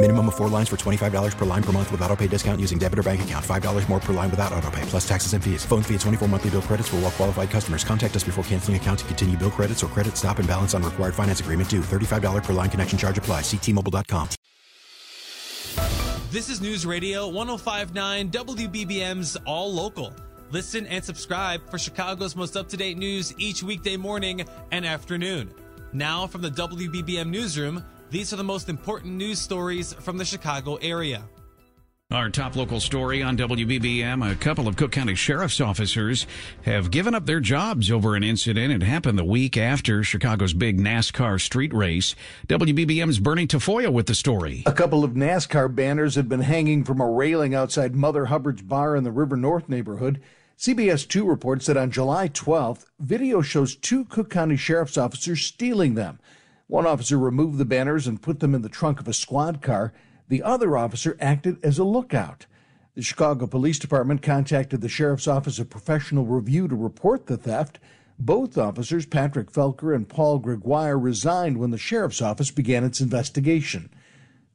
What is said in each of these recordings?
Minimum of four lines for $25 per line per month with auto pay discount using debit or bank account. $5 more per line without auto pay, plus taxes and fees. Phone fee at 24 monthly bill credits for all well qualified customers. Contact us before canceling account to continue bill credits or credit stop and balance on required finance agreement due. $35 per line connection charge apply. Ctmobile.com. This is News Radio 1059 WBBM's All Local. Listen and subscribe for Chicago's most up to date news each weekday morning and afternoon. Now, from the WBBM Newsroom, these are the most important news stories from the Chicago area. Our top local story on WBBM a couple of Cook County Sheriff's officers have given up their jobs over an incident. It happened the week after Chicago's big NASCAR street race. WBBM's Bernie Tafoya with the story. A couple of NASCAR banners had been hanging from a railing outside Mother Hubbard's Bar in the River North neighborhood. CBS 2 reports that on July 12th, video shows two Cook County Sheriff's officers stealing them. One officer removed the banners and put them in the trunk of a squad car. The other officer acted as a lookout. The Chicago Police Department contacted the Sheriff's Office of Professional Review to report the theft. Both officers, Patrick Felker and Paul Gregoire, resigned when the Sheriff's Office began its investigation.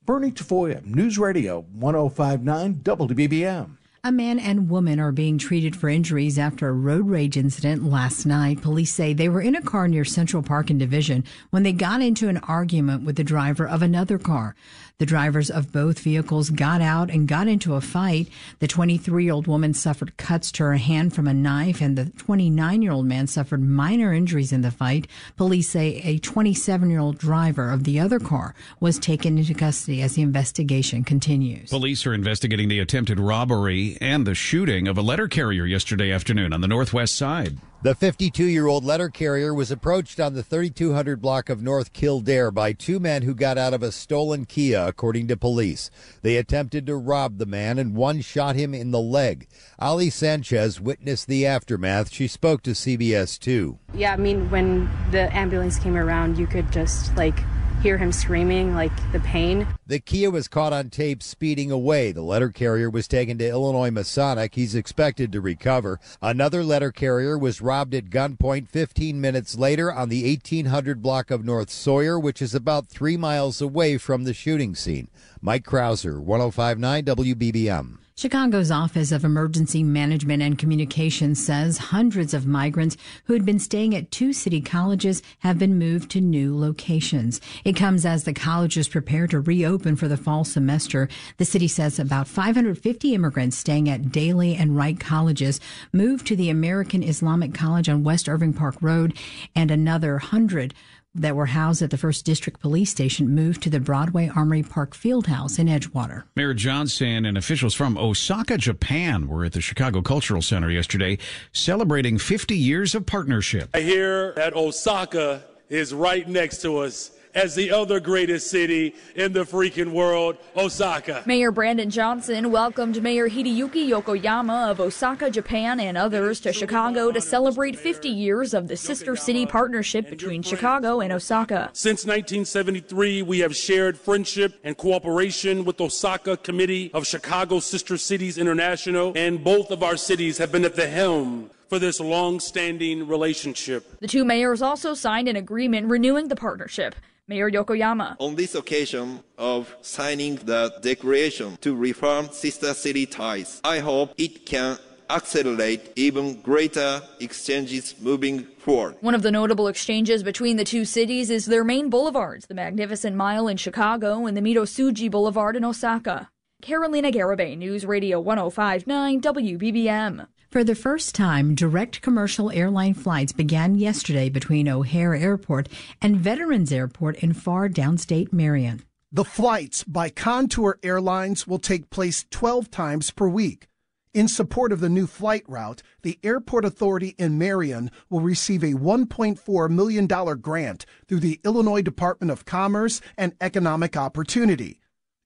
Bernie Tafoya, News Radio 1059 WBBM. A man and woman are being treated for injuries after a road rage incident last night. Police say they were in a car near Central Park and Division when they got into an argument with the driver of another car. The drivers of both vehicles got out and got into a fight. The 23 year old woman suffered cuts to her hand from a knife, and the 29 year old man suffered minor injuries in the fight. Police say a 27 year old driver of the other car was taken into custody as the investigation continues. Police are investigating the attempted robbery and the shooting of a letter carrier yesterday afternoon on the northwest side. The 52 year old letter carrier was approached on the 3200 block of North Kildare by two men who got out of a stolen Kia, according to police. They attempted to rob the man and one shot him in the leg. Ali Sanchez witnessed the aftermath. She spoke to CBS 2. Yeah, I mean, when the ambulance came around, you could just like hear him screaming, like the pain. The Kia was caught on tape speeding away. The letter carrier was taken to Illinois Masonic. He's expected to recover. Another letter carrier was robbed at gunpoint 15 minutes later on the 1800 block of North Sawyer, which is about three miles away from the shooting scene. Mike Krauser, 1059 WBBM. Chicago's Office of Emergency Management and Communications says hundreds of migrants who had been staying at two city colleges have been moved to new locations. It comes as the colleges prepare to reopen for the fall semester. The city says about 550 immigrants staying at Daly and Wright colleges moved to the American Islamic College on West Irving Park Road and another 100 that were housed at the First District Police Station moved to the Broadway Armory Park Fieldhouse in Edgewater. Mayor Johnson and officials from Osaka, Japan were at the Chicago Cultural Center yesterday celebrating 50 years of partnership. I hear that Osaka is right next to us as the other greatest city in the freaking world, Osaka. Mayor Brandon Johnson welcomed Mayor Hideyuki Yokoyama of Osaka, Japan, and others to Chicago to celebrate 50 years of the sister city partnership between Chicago and Osaka. Since 1973, we have shared friendship and cooperation with Osaka Committee of Chicago Sister Cities International, and both of our cities have been at the helm for this long standing relationship. The two mayors also signed an agreement renewing the partnership. Mayor Yokoyama. On this occasion of signing the declaration to reform sister city ties, I hope it can accelerate even greater exchanges moving forward. One of the notable exchanges between the two cities is their main boulevards, the Magnificent Mile in Chicago and the Midosuji Boulevard in Osaka. Carolina Garibay, News Radio 1059 WBBM. For the first time, direct commercial airline flights began yesterday between O'Hare Airport and Veterans Airport in far downstate Marion. The flights by Contour Airlines will take place 12 times per week. In support of the new flight route, the Airport Authority in Marion will receive a $1.4 million grant through the Illinois Department of Commerce and Economic Opportunity.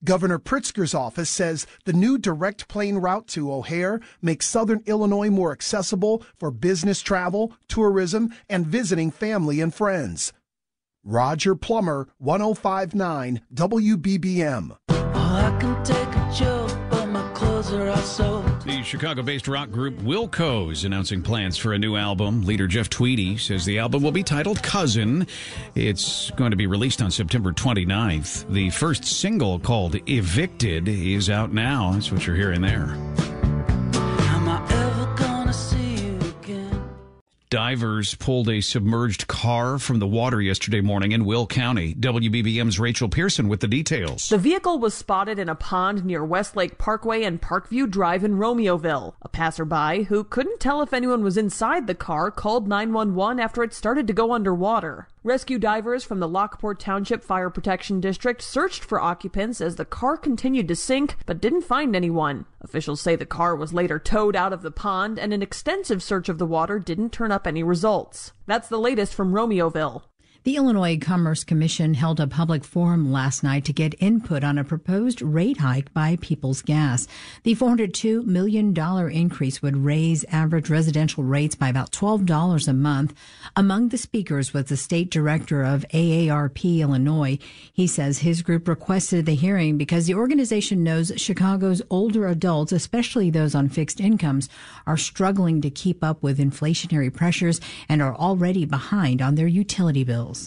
Governor Pritzker's office says the new direct plane route to O'Hare makes southern Illinois more accessible for business travel, tourism, and visiting family and friends. Roger Plummer, 1059 WBBM. The Chicago based rock group Wilco is announcing plans for a new album. Leader Jeff Tweedy says the album will be titled Cousin. It's going to be released on September 29th. The first single called Evicted is out now. That's what you're hearing there. Divers pulled a submerged car from the water yesterday morning in Will County. WBBM's Rachel Pearson with the details. The vehicle was spotted in a pond near Westlake Parkway and Parkview Drive in Romeoville. A passerby who couldn't tell if anyone was inside the car called 911 after it started to go underwater. Rescue divers from the Lockport Township Fire Protection District searched for occupants as the car continued to sink but didn't find anyone. Officials say the car was later towed out of the pond and an extensive search of the water didn't turn up any results. That's the latest from Romeoville. The Illinois Commerce Commission held a public forum last night to get input on a proposed rate hike by Peoples Gas. The $402 million increase would raise average residential rates by about $12 a month. Among the speakers was the state director of AARP Illinois. He says his group requested the hearing because the organization knows Chicago's older adults, especially those on fixed incomes, are struggling to keep up with inflationary pressures and are already behind on their utility bills.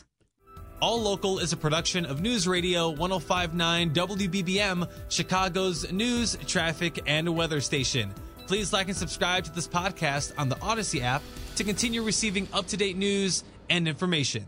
All Local is a production of News Radio 1059 WBBM, Chicago's news, traffic, and weather station. Please like and subscribe to this podcast on the Audacy app to continue receiving up to date news and information.